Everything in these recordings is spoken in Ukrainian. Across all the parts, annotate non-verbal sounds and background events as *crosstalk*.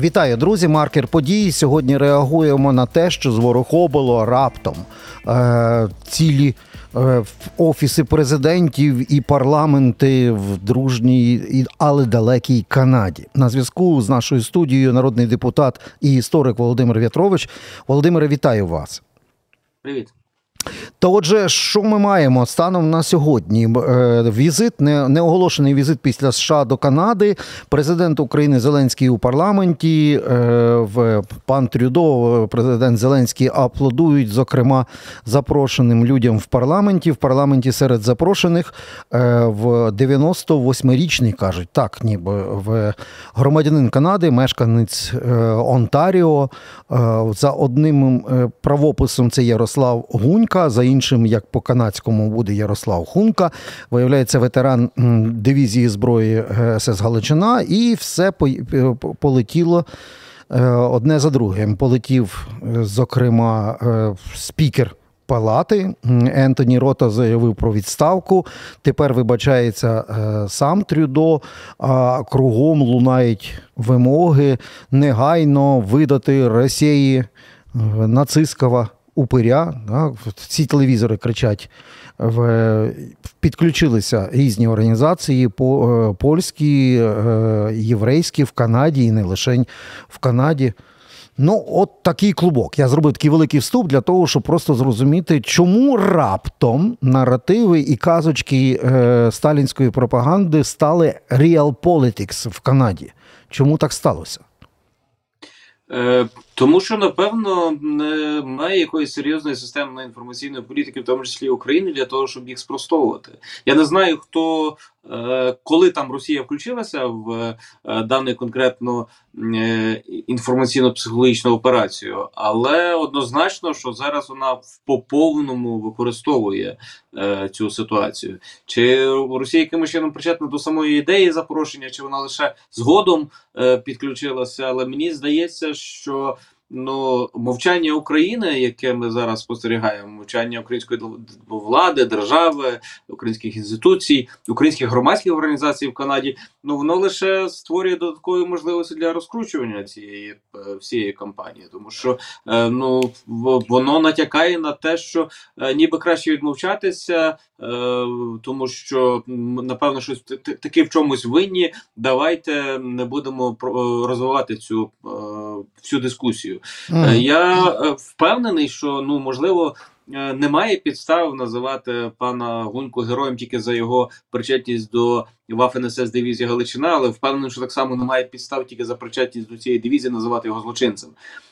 Вітаю, друзі. Маркер подій. Сьогодні реагуємо на те, що зворохобило раптом е, цілі е, офіси президентів і парламенти в дружній, але далекій Канаді. На зв'язку з нашою студією народний депутат і історик Володимир В'ятрович. Володимире, вітаю вас. Привіт. То отже, що ми маємо станом на сьогодні? Е, Візит, неоголошений візит після США до Канади. Президент України Зеленський у парламенті. е, пан Трюдо, президент Зеленський аплодують, зокрема, запрошеним людям в парламенті. В парламенті серед запрошених е, в 98-річний кажуть, так, ніби в громадянин Канади, мешканець Онтаріо. За одним правописом це Ярослав Гунька, за іншим, як по канадському, буде Ярослав Хунка. Виявляється, ветеран дивізії зброї е, СС Галичина, і все е, полетіло. е, Одне за другим полетів, е, зокрема, е, спікер палати Ентоні Рота заявив про відставку. Тепер вибачається е, сам Трюдо. А кругом лунають вимоги негайно видати Росії е, нацистського упиря. Да? Ці телевізори кричать. В, підключилися різні організації по, е, польські, е, єврейські в Канаді і не лише в Канаді. Ну, от такий клубок. Я зробив такий великий вступ для того, щоб просто зрозуміти, чому раптом наративи і казочки е, сталінської пропаганди стали real politics в Канаді. Чому так сталося? Е, тому що, напевно, немає якоїсь серйозної системної інформаційної політики, в тому числі України, для того, щоб їх спростовувати. Я не знаю, хто коли там Росія включилася в е, дану конкретну е, інформаційно-психологічну операцію, але однозначно, що зараз вона в поповному використовує е, цю ситуацію. Чи Росія якимось чином причетна до самої ідеї запрошення, чи вона лише згодом е, підключилася? Але мені здається, що ну мовчання України, яке ми зараз спостерігаємо, мовчання української влади, держави, українських інституцій, українських громадських організацій в Канаді, ну воно лише створює додаткові можливості для розкручування цієї е, всієї кампанії, тому що е, ну воно натякає на те, що е, ніби краще відмовчатися, тому що напевно щось таки в чомусь винні. Давайте не будемо розвивати цю всю дискусію. Е, Я е, впевнений, що ну можливо. е, Немає підстав називати пана Гуньку героєм тільки за його причетність до Waffen СС дивізії Галичина, але впевнений, що так само немає підстав тільки за причетність до цієї дивізії називати його злочинцем.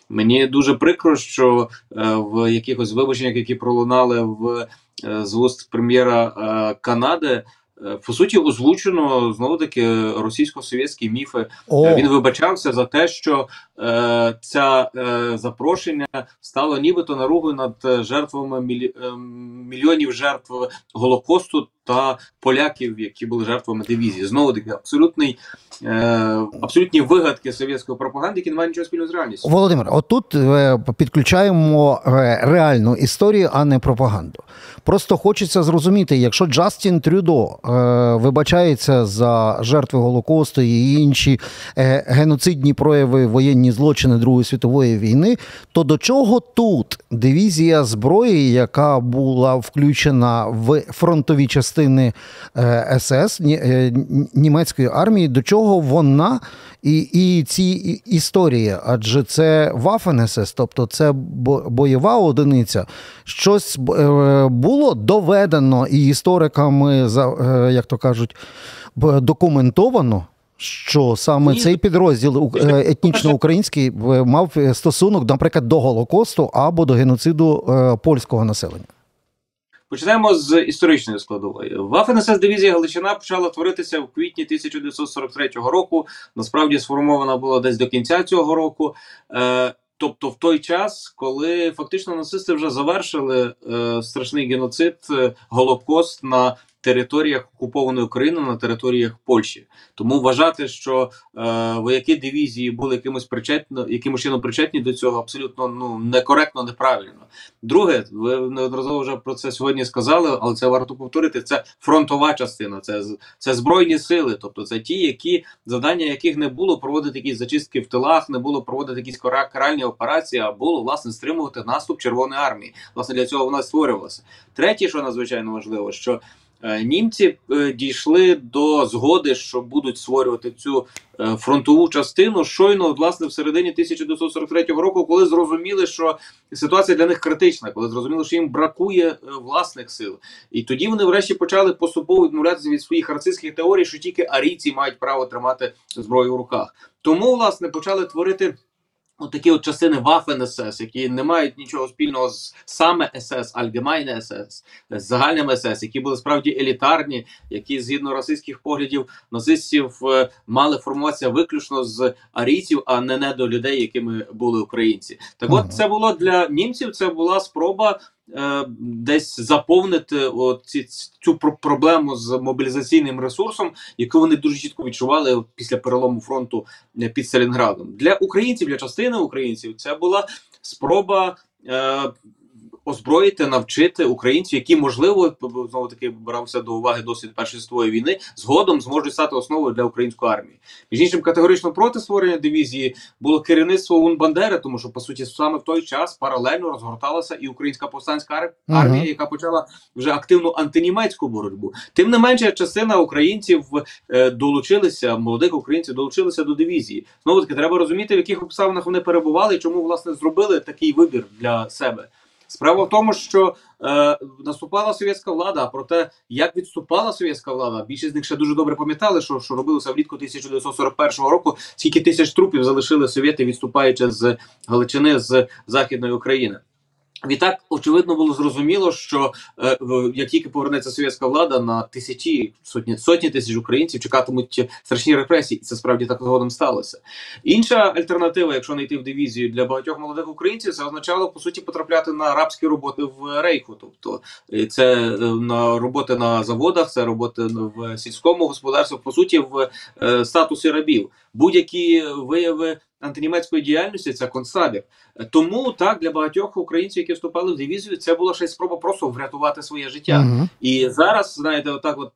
Мені дуже прикро, що е, в якихось вибаченнях, які пролунали в е, з вуст прем'єра е, Канади, по суті, озвучено знову таки російсько-совєтські міфи. О, Е, Він вибачався за те, що е, це е, запрошення стало нібито наругою над е, жертвами мілі, е, мільйонів жертв Голокосту та поляків, які були жертвами дивізії. Знову таки, абсолютний е, абсолютні вигадки совєтської пропаганди, які не мають нічого спільного з реальністю. Володимир, отут е, підключаємо е, реальну історію, а не пропаганду. Просто хочеться зрозуміти, якщо Джастін Трюдо е, вибачається за жертви Голокосту і інші е, геноцидні прояви воєнні злочини Другої світової війни, то до чого тут дивізія зброї, яка була включена в фронтові частини е, СС е, німецької армії, до чого вона і, і ці історії? Адже це Waffen СС, тобто це бойова одиниця. Щось е, було доведено і істориками, е, як то кажуть, документовано. Що саме Ні. цей підрозділ е, етнічно-український е, мав стосунок, наприклад, до Голокосту або до геноциду е, польського населення? Почнемо з історичної складової. Waffen СС дивізія Галичина почала творитися в квітні 1943 року. Насправді сформована була десь до кінця цього року. Е, Тобто, в той час, коли фактично нацисти вже завершили е, страшний геноцид, е, голокост на територіях окупованої України на територіях Польщі. Тому вважати, що е, вояки дивізії були якимось причетно, якимось чином причетні до цього, абсолютно ну некоректно, неправильно. Друге, ви неодноразово вже про це сьогодні сказали, але це варто повторити. Це фронтова частина, це це збройні сили, тобто це ті, які завдання яких не було проводити якісь зачистки в тилах, не було проводити якісь каральні операції, а було власне стримувати наступ Червоної армії. Власне для цього вона створювалася. Третє, що надзвичайно важливо, що німці е, дійшли до згоди, що будуть створювати цю е, фронтову частину щойно, власне, в середині 1943 року, коли зрозуміли, що ситуація для них критична, коли зрозуміли, що їм бракує власних сил, і тоді вони, врешті, почали поступово відмовлятися від своїх рацистських теорій, що тільки арійці мають право тримати зброю в руках. Тому власне почали творити. Такі от частини Waffen СС, які не мають нічого спільного з саме СС, Allgemeine СС, з загальним СС, які були справді елітарні, які згідно російських поглядів нацистів е, мали формуватися виключно з арійців, а не не до людей, якими були українці. Так, от це було для німців. Це була спроба Е, десь заповнити оці, цю проблему з мобілізаційним ресурсом, яку вони дуже чітко відчували після перелому фронту е, під Сталінградом. Для українців, для частини українців, це була спроба. Е, озброїти, навчити українців, які можливо знову таки брався до уваги досвід першої світової війни, згодом зможуть стати основою для української армії. Між іншим категорично проти створення дивізії було керівництво УН Бандери, тому що по суті саме в той час паралельно розгорталася і українська повстанська армія, uh -huh. яка почала вже активну антинімецьку боротьбу. Тим не менше, частина українців е, долучилися, молодих українців долучилися до дивізії. Знову таки треба розуміти, в яких обставинах вони перебували, і чому власне зробили такий вибір для себе. Справа в тому, що е, наступала совєтська влада, а про те, як відступала совєтська влада, більшість з них ще дуже добре пам'ятали, що що робилося влітку 1941 року. Скільки тисяч трупів залишили совєти, відступаючи з Галичини з Західної України. Відтак, очевидно, було зрозуміло, що е, як тільки повернеться совєтська влада на тисячі сотні сотні тисяч українців чекатимуть страшні репресії, і це справді так згодом сталося. Інша альтернатива, якщо не йти в дивізію для багатьох молодих українців, це означало по суті потрапляти на арабські роботи в рейху. Тобто е, це е, на роботи на заводах, це роботи в сільському господарстві, по суті, в е, статусі рабів. Будь-які вияви антинімецької діяльності це концтабір. Тому так для багатьох українців, які вступали в дивізію, це була ще спроба просто врятувати своє життя. Uh І зараз, знаєте, отак, от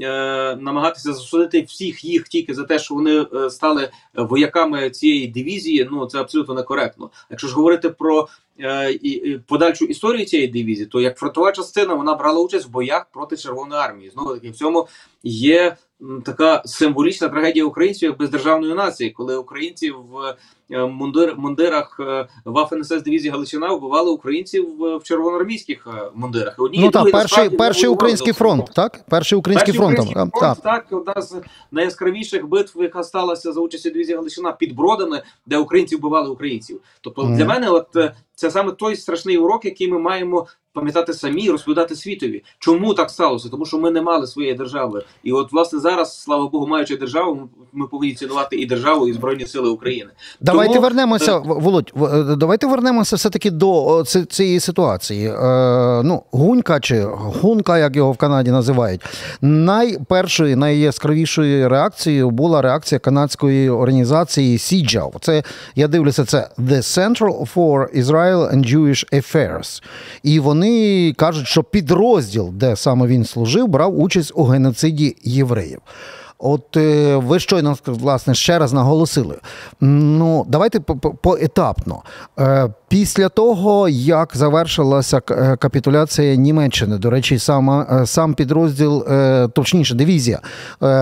е, намагатися засудити всіх їх тільки за те, що вони е, стали вояками цієї дивізії. Ну це абсолютно некоректно. Якщо ж говорити про е, і, подальшу історію цієї дивізії, то як фронтова частина вона брала участь в боях проти Червоної армії. Знову таки в цьому є така символічна трагедія українців як бездержавної нації, коли українці в мундир, мундирах е, Вафен дивізії Галичина вбивали українців в червоноармійських е, мундирах. Одні ну так, перший перший український фронт, так перший український перший фронт. Український фронт так. так одна з найяскравіших битв, яка сталася за участі дивізії Галичина під Бродами, де українці вбивали українців. Тобто mm. для мене, от це саме той страшний урок, який ми маємо пам'ятати самі і розповідати світові. Чому так сталося? Тому що ми не мали своєї держави. І от власне зараз, слава Богу, маючи державу, ми повинні цінувати і державу, і збройні сили України. Давайте Тому... вернемося, е, Володь. Е, давайте вернемося все таки до цієї ситуації. Е, ну, гунька чи гунка, як його в Канаді називають, найпершою, найяскравішою реакцією була реакція канадської організації Сіджав. Це я дивлюся, це The Central for Israel and Jewish Affairs. І вони кажуть, що підрозділ, де саме він служив, брав участь у геноциді євреїв. От е, ви щойно власне ще раз наголосили. Ну, давайте поетапно. Е, після того, як завершилася е, капітуляція Німеччини, до речі, сам, сам підрозділ, точніше, дивізія,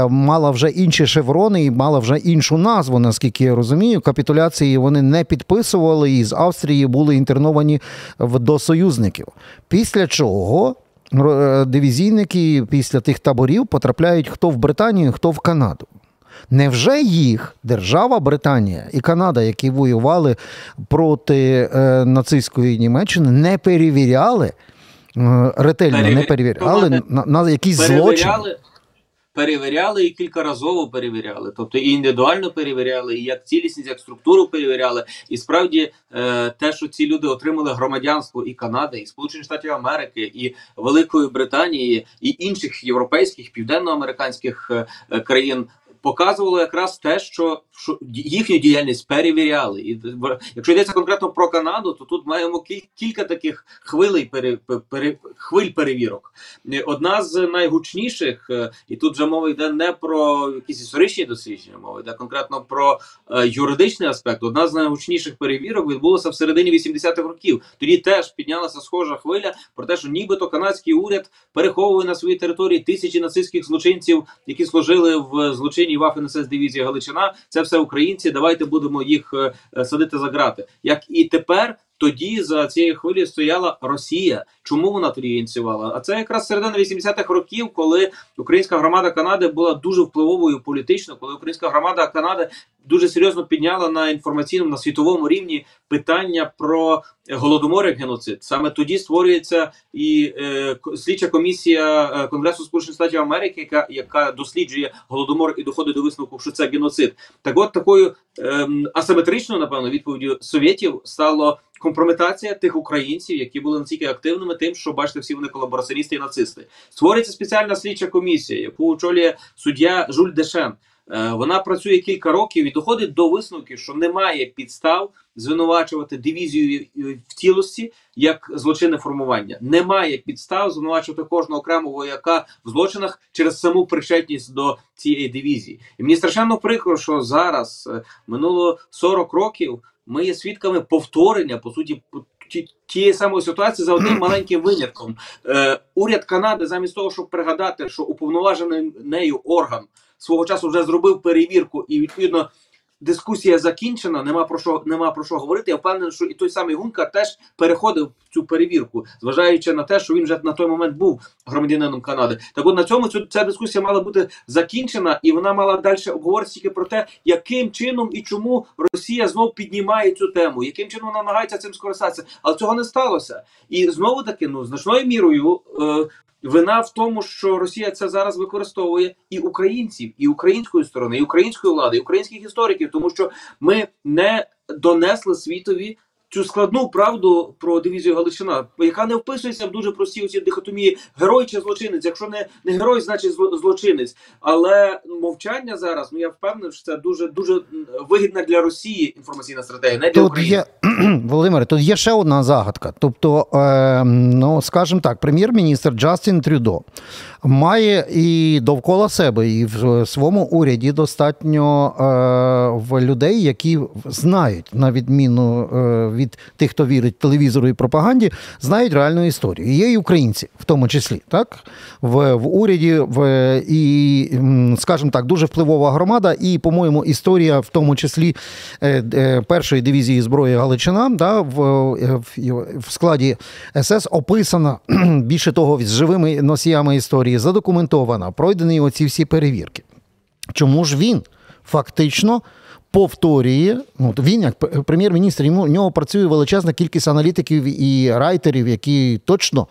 мала вже інші шеврони і мала вже іншу назву, наскільки я розумію. Капітуляції вони не підписували і з Австрії були інтерновані до союзників. Після чого дивізійники після тих таборів потрапляють хто в Британію, хто в Канаду. Невже їх держава Британія і Канада, які воювали проти е, нацистської Німеччини, не перевіряли, е, ретельно не перевіряли на, на якісь злочини? Перевіряли і кількаразово перевіряли, тобто і індивідуально перевіряли, і як цілісність, як структуру перевіряли. І справді е, те, що ці люди отримали громадянство і Канади, і Сполучених Штатів Америки, і Великої Британії, і інших європейських південноамериканських е, е, країн. Показувало якраз те, що, їхню діяльність перевіряли, і якщо йдеться конкретно про Канаду, то тут маємо кіль- кілька таких хвилей пере, пере, хвиль перевірок. Е, Одна з найгучніших, е, і тут вже мова йде не про якісь історичні дослідження, мова йде конкретно про е, юридичний аспект. Одна з найгучніших перевірок відбулася в середині 80-х років. Тоді теж піднялася схожа хвиля про те, що нібито канадський уряд переховує на своїй території тисячі нацистських злочинців, які служили в злочинній Waffen СС дивізії Галичина. Це все українці. Давайте будемо їх е, е, садити за грати. Як і тепер. Тоді за цією хвилею стояла Росія. Чому вона тоді ініціювала? А це якраз середина 80-х років, коли українська громада Канади була дуже впливовою політично, коли українська громада Канади дуже серйозно підняла на інформаційному на світовому рівні питання про голодомор як геноцид. Саме тоді створюється і е, слідча комісія е, Конгресу Сполучених Штатів Америки, яка, яка досліджує голодомор і доходить до висновку, що це геноцид. Так, от такою ем, асиметричною, напевно, відповіддю совєтів стало компрометація тих українців, які були настільки активними, тим, що бачите, всі вони колабораціоністи і нацисти. Створюється спеціальна слідча комісія, яку очолює суддя Жуль Дешен. Е, Вона працює кілька років і доходить до висновків, що немає підстав звинувачувати дивізію в цілості як злочинне формування. Немає підстав звинувачувати кожного окремого вояка в злочинах через саму причетність до цієї дивізії. І мені страшенно прикро, що зараз е, минуло 40 років. Ми є свідками повторення по суті тієї самої ситуації за одним *clears throat* маленьким винятком. Е, уряд Канади, замість того, щоб пригадати, що уповноважений нею орган свого часу вже зробив перевірку, і відповідно дискусія закінчена. Нема про що нема про що говорити. Я впевнений, що і той самий Гунка теж переходив цю перевірку, зважаючи на те, що він вже на той момент був громадянином Канади. Так от на цьому цю ця дискусія мала бути закінчена, і вона мала далі обговоритися тільки про те, яким чином і чому Росія знов піднімає цю тему, яким чином вона намагається цим скористатися. Але цього не сталося. І знову таки, ну значною мірою. Е, Вина в тому, що Росія це зараз використовує і українців, і української сторони, і української влади, і українських істориків, тому що ми не донесли світові цю складну правду про дивізію Галичина, яка не вписується в дуже прості оці дихотомії герой чи злочинець. Якщо не, не герой, значить злочинець. Але мовчання зараз, ну я впевнений, що це дуже дуже вигідна для Росії інформаційна стратегія, не для Тут України. є *clears throat* Володимире, тут є ще одна загадка. Тобто, е, ну скажімо так, прем'єр-міністр Джастін Трюдо має і довкола себе, і в своєму уряді достатньо е, людей, які знають, на відміну е, від тих, хто вірить телевізору і пропаганді, знають реальну історію. Є і українці, в тому числі, так в, в уряді, в і, скажімо так, дуже впливова громада, і, по-моєму, історія, в тому числі е, е, першої дивізії зброї Галичина, да, в, е, в складі СС описана більше того, з живими носіями історії, задокументована, пройдені оці всі перевірки. Чому ж він фактично повторює? Ну, він, як прем'єр-міністр, йому у нього працює величезна кількість аналітиків і райтерів, які точно,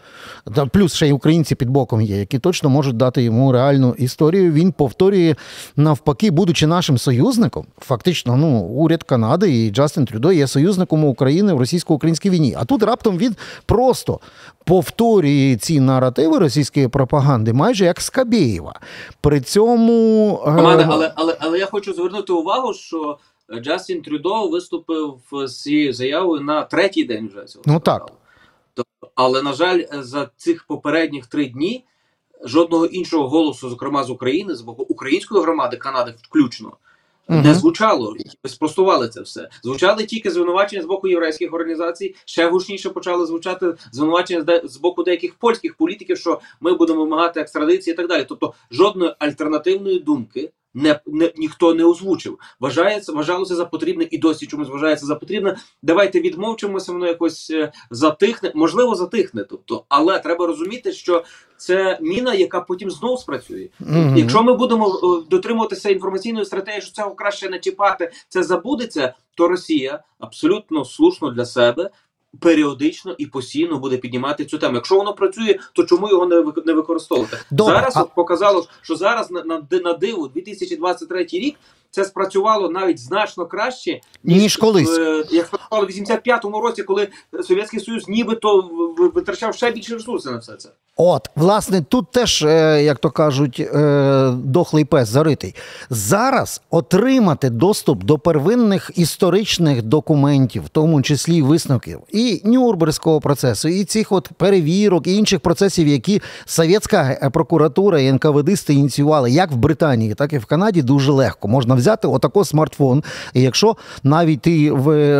плюс ще й українці під боком є, які точно можуть дати йому реальну історію. Він повторює навпаки, будучи нашим союзником, фактично, ну, уряд Канади і Джастин Трюдо є союзником України в російсько-українській війні. А тут раптом він просто повторює ці наративи російської пропаганди, майже як Скабєєва. При цьому е, але, але, але я хочу звернути увагу, що Джастін Трюдо виступив з цією заявою на третій день вже цього. Ну, скандалу. Тобто, але, на жаль, за цих попередніх три дні жодного іншого голосу, зокрема з України, з боку української громади Канади, включно. Мгм. Не звучало, спростували це все. Звучали тільки звинувачення з боку єврейських організацій. Ще гучніше почали звучати звинувачення з боку деяких польських політиків, що ми будемо вимагати екстрадиції і так далі. Тобто жодної альтернативної думки не, не ніхто не озвучив. Вважається, вважалося за потрібне і досі чомусь вважається за потрібне. Давайте відмовчимося, воно якось е, затихне. Можливо, затихне. Тобто, але треба розуміти, що це міна, яка потім знов спрацює. Мгм. Якщо ми будемо е, дотримуватися інформаційної стратегії, що цього краще не чіпати, це забудеться, то Росія абсолютно слушно для себе періодично і постійно буде піднімати цю тему. Якщо воно працює, то чому його не не використовувати? Добре, зараз а- от показало, що зараз на, на, на диву 2023 рік це спрацювало навіть значно краще, Ніж колись. е, як спрацювало в 85-му році, коли Совєтський Союз нібито витрачав ще більше ресурсів на все це. От, власне, тут теж, е, як то кажуть, е, дохлий пес заритий. Зараз отримати доступ до первинних історичних документів, в тому числі висновків, і Нюрнберзького процесу, і цих от перевірок, і інших процесів, які совєтська прокуратура і НКВДисти ініціювали, як в Британії, так і в Канаді, дуже легко. Можна взяти отако смартфон. І якщо навіть ти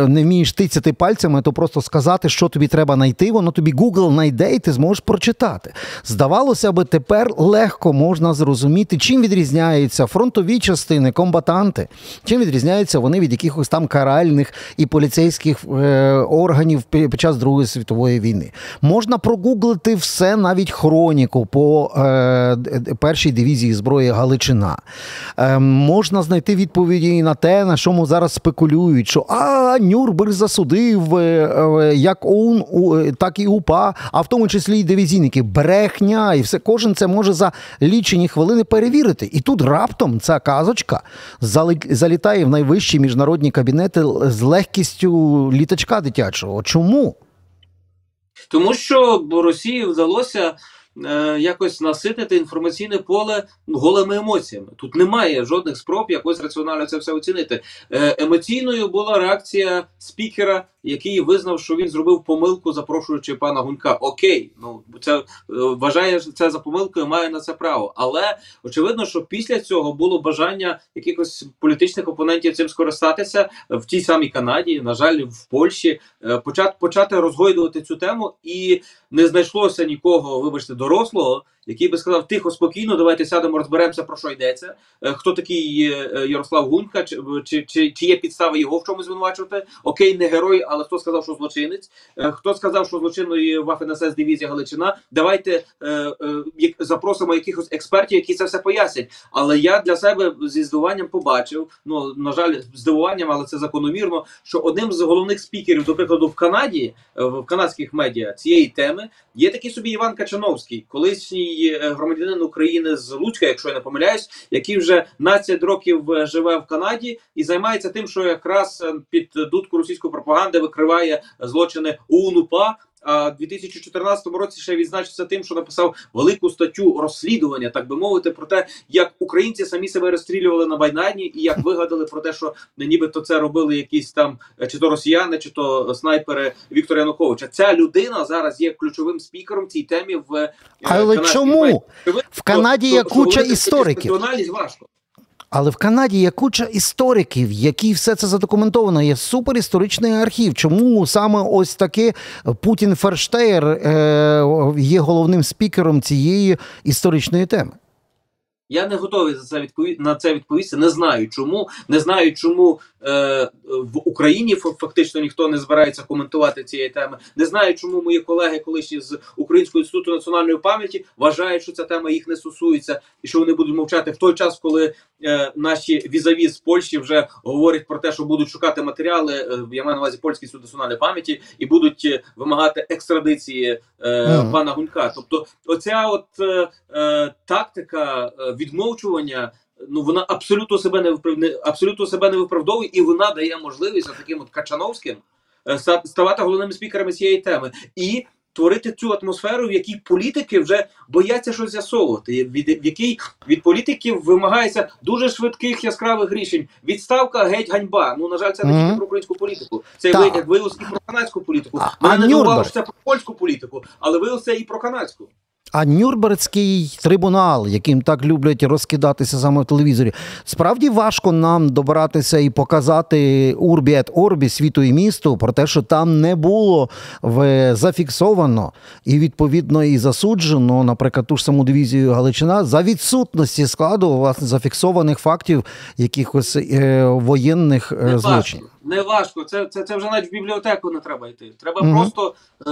не вмієш тицяти пальцями, то просто сказати, що тобі треба знайти, воно тобі Google знайде, і ти зможеш прочитати. Здавалося би, тепер легко можна зрозуміти, чим відрізняються фронтові частини, комбатанти, чим відрізняються вони від якихось там каральних і поліцейських е, органів під час Другої світової війни. Можна прогуглити все, навіть хроніку по е, першій дивізії зброї Галичина. Е, можна знайти відповіді на те, на чому зараз спекулюють, що а Нюрнберг засудив е, е, як ОУН, е, так і УПА, а в тому числі і дивізійники. Брехня, і все кожен це може за лічені хвилини перевірити. І тут раптом ця казочка залітає в найвищі міжнародні кабінети з легкістю літачка дитячого. Чому? Тому що Росії вдалося якось наситити інформаційне поле голими емоціями. Тут немає жодних спроб якось раціонально це все оцінити. Е, емоційною була реакція спікера, який визнав, що він зробив помилку, запрошуючи пана Гунька. Окей, ну це е, вважає це за помилкою, має на це право. Але очевидно, що після цього було бажання якихось політичних опонентів цим скористатися в тій самій Канаді, на жаль, в Польщі, е, почати почати розгойдувати цю тему, і не знайшлося нікого, вибачте, дорослого, який би сказав тихо, спокійно, давайте сядемо, розберемося про що йдеться. Е, Хто такий е, е, Ярослав Гунька, чи, чи, чи, чи є підстави його в чомусь звинувачувати? Окей, не герой, але хто сказав, що злочинець? Е, Хто сказав, що злочинною Вафен-СС дивізія Галичина? Давайте е, е, запросимо якихось експертів, які це все пояснять. Але я для себе зі здивуванням побачив. Ну на жаль, здивуванням, але це закономірно. Що одним з головних спікерів, до прикладу, в Канаді, е, в канадських медіа цієї теми є такий собі Іван Качановський, колишній е, громадянин України з Луцька, якщо я не помиляюсь, який вже 12 років живе в Канаді і займається тим, що якраз під дудку російської пропаганди викриває злочини УНУПА. А в 2014 році ще відзначився тим, що написав велику статтю розслідування, так би мовити, про те, як українці самі себе розстрілювали на Майдані, і як вигадали про те, що нібито це робили якісь там е, чи то росіяни, чи то снайпери Віктора Януковича. Ця людина зараз є ключовим спікером цій темі в е, Але чому? В Канаді є куча істориків. Важко. Але в Канаді є куча істориків, які все це задокументовано. Є суперісторичний архів. Чому саме ось таки Путін Ферштеєр е, є головним спікером цієї історичної теми? Я не готовий за це відпові... на це відповісти. Не знаю чому. Не знаю, чому е, в Україні фа- фактично ніхто не збирається коментувати цієї теми. Не знаю, чому мої колеги, колишні з Українського інституту національної пам'яті, вважають, що ця тема їх не стосується, і що вони будуть мовчати в той час, коли е, наші візаві з Польщі вже говорять про те, що будуть шукати матеріали. е, я маю на увазі польський суд національної пам'яті, і будуть е, вимагати екстрадиції е, Мгм. пана Гунька. Тобто, оця от е, е, тактика е, відмовчування. Ну вона абсолютно себе не виправ- не- абсолютно себе не виправдовує, і вона дає можливість таким от Качановським е, ставати головними спікерами цієї теми і творити цю атмосферу, в якій політики вже бояться щось з'ясовувати, від в якій від політиків вимагається дуже швидких яскравих рішень. Відставка геть ганьба. Ну на жаль, це не тільки про українську політику. Це ви- як виявилось і про канадську політику. Мене не що це про польську політику, але виявилося і про канадську. А Нюрнберзький трибунал, яким так люблять розкидатися саме в телевізорі, справді важко нам добиратися і показати урбі ет орбі світу і місту про те, що там не було в, зафіксовано і відповідно і засуджено, наприклад, ту ж саму дивізію Галичина за відсутності складу власне зафіксованих фактів якихось е, воєнних е, злочинів. Не важко. Це, це, це вже навіть в бібліотеку не треба йти. Треба Мгм. просто е,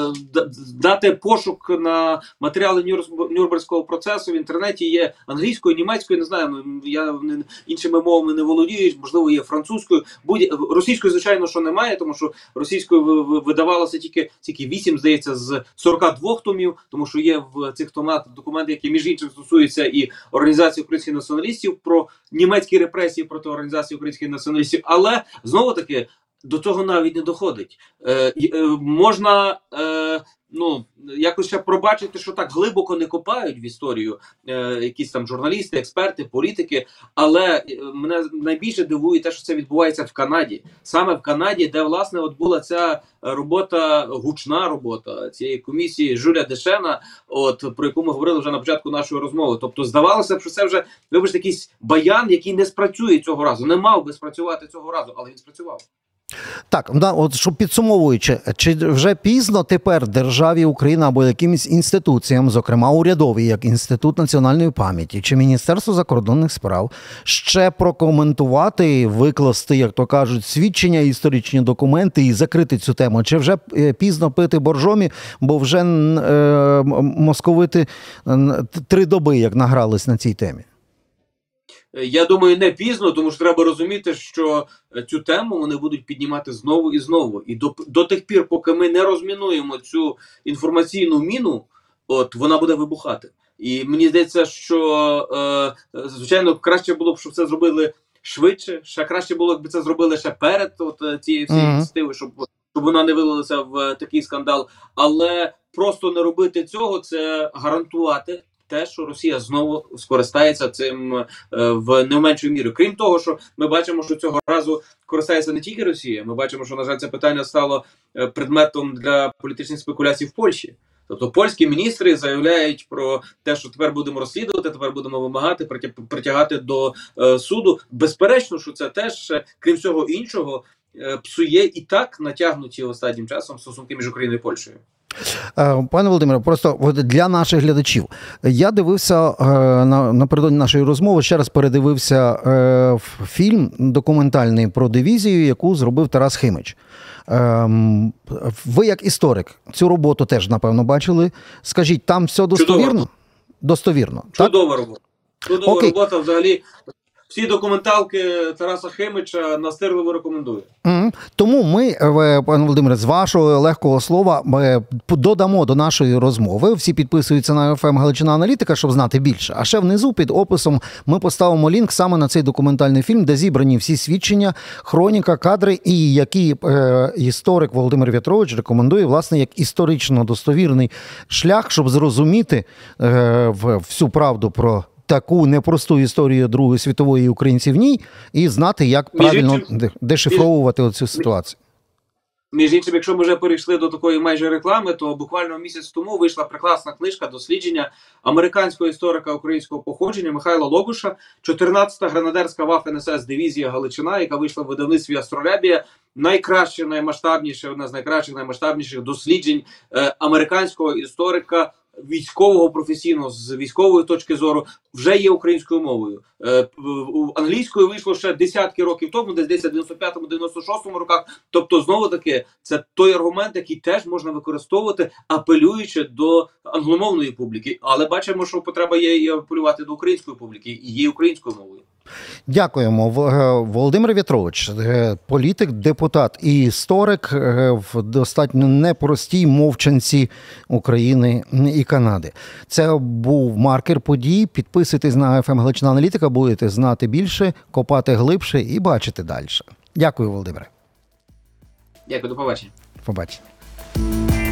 дати пошук на матеріали Нюрнберзького процесу в інтернеті є англійською, німецькою, не знаю. Я не- іншими мовами не володію, можливо, є французькою. Будь російською, звичайно, що немає, тому що російською ви- ви- видавалося тільки тільки 8, здається, з 42 томів, тому що є в цих томах документи, які між іншим стосуються і організації українських націоналістів про німецькі репресії проти організації українських націоналістів. Але знову таки до того навіть не доходить. Е, е, можна е, ну якось ще пробачити, що так глибоко не копають в історію е, якісь там журналісти, експерти, політики. Але е, мене найбільше дивує те, що це відбувається в Канаді, саме в Канаді, де власне от була ця робота, гучна робота цієї комісії Жуля Дешена, от про яку ми говорили вже на початку нашої розмови. Тобто, здавалося б, що це вже вибачте, якийсь баян, який не спрацює цього разу. Не мав би спрацювати цього разу, але він спрацював. Так, да, от щоб підсумовуючи, чи вже пізно тепер державі Україна або якимось інституціям, зокрема урядові, як Інститут національної пам'яті чи Міністерство закордонних справ, ще прокоментувати, викласти, як то кажуть, свідчення, історичні документи і закрити цю тему? Чи вже е, пізно пити боржомі, бо вже е, московити три доби як награлись на цій темі? Я думаю, не пізно, тому що треба розуміти, що е, цю тему вони будуть піднімати знову і знову. І до, до тих пір, поки ми не розмінуємо цю інформаційну міну, от вона буде вибухати. І мені здається, що е, звичайно краще було б, щоб це зробили швидше. Ще краще було, якби це зробили ще перед от, е, цією всією Мгм. ініціативою, щоб, щоб вона не вилилася в е, такий скандал. Але просто не робити цього це гарантувати те, що Росія знову скористається цим е, в не меншою мірою. Крім того, що ми бачимо, що цього разу користається не тільки Росія. Ми бачимо, що на жаль, це питання стало е, предметом для політичних спекуляцій в Польщі. Тобто польські міністри заявляють про те, що тепер будемо розслідувати, тепер будемо вимагати притягати до е, суду. Безперечно, що це теж, е, крім всього іншого, е, псує і так натягнуті останнім часом стосунки між Україною і Польщею. Е, Пане Володимире, просто для наших глядачів. Я дивився е, напередодні нашої розмови, ще раз передивився е, фільм документальний про дивізію, яку зробив Тарас Химич. Ем, ви, як історик, цю роботу теж, напевно, бачили. Скажіть, там все достовірно? Чудово. Достовірно. Чудова робота. Чудова Окей. робота взагалі. Всі документалки Тараса Химича настирливо рекомендую. Мгм. Тому ми, е, пане Володимире, з вашого легкого слова е, додамо до нашої розмови. Всі підписуються на ФМ Галичина Аналітика, щоб знати більше. А ще внизу під описом ми поставимо лінк саме на цей документальний фільм, де зібрані всі свідчення, хроніка, кадри, і які е, історик Володимир В'ятрович рекомендує власне як історично достовірний шлях, щоб зрозуміти е, всю правду про. Таку непросту історію Другої світової українців в ній, і знати, як правильно дешифровувати оцю ситуацію. Між іншим, якщо ми вже перейшли до такої майже реклами, то буквально місяць тому вийшла прекрасна книжка дослідження американського історика українського походження Михайла Логуша, 14-та гранадерська ваф НСС дивізія Галичина, яка вийшла в видавництві Астролябія. Найкраще, наймасштабніше, одне з найкращих, наймасштабніших досліджень е, американського історика. Військового професійного з військової точки зору вже є українською мовою. Е, англійською вийшло ще десятки років тому, десь десь в 95-му, 96-му роках. Тобто, знову таки, це той аргумент, який теж можна використовувати, апелюючи до англомовної публіки. Але бачимо, що потреба є і апелювати до української публіки, і є українською мовою. Дякуємо. Е, Володимир В'ятрович, е, політик, депутат і історик е, в достатньо непростій мовчанці України і Канади. Це був маркер подій. Підписуйтесь на ФМ Галичина Аналітика, будете знати більше, копати глибше і бачити далі. Дякую, Володимире. Дякую, до побачення. Побачення.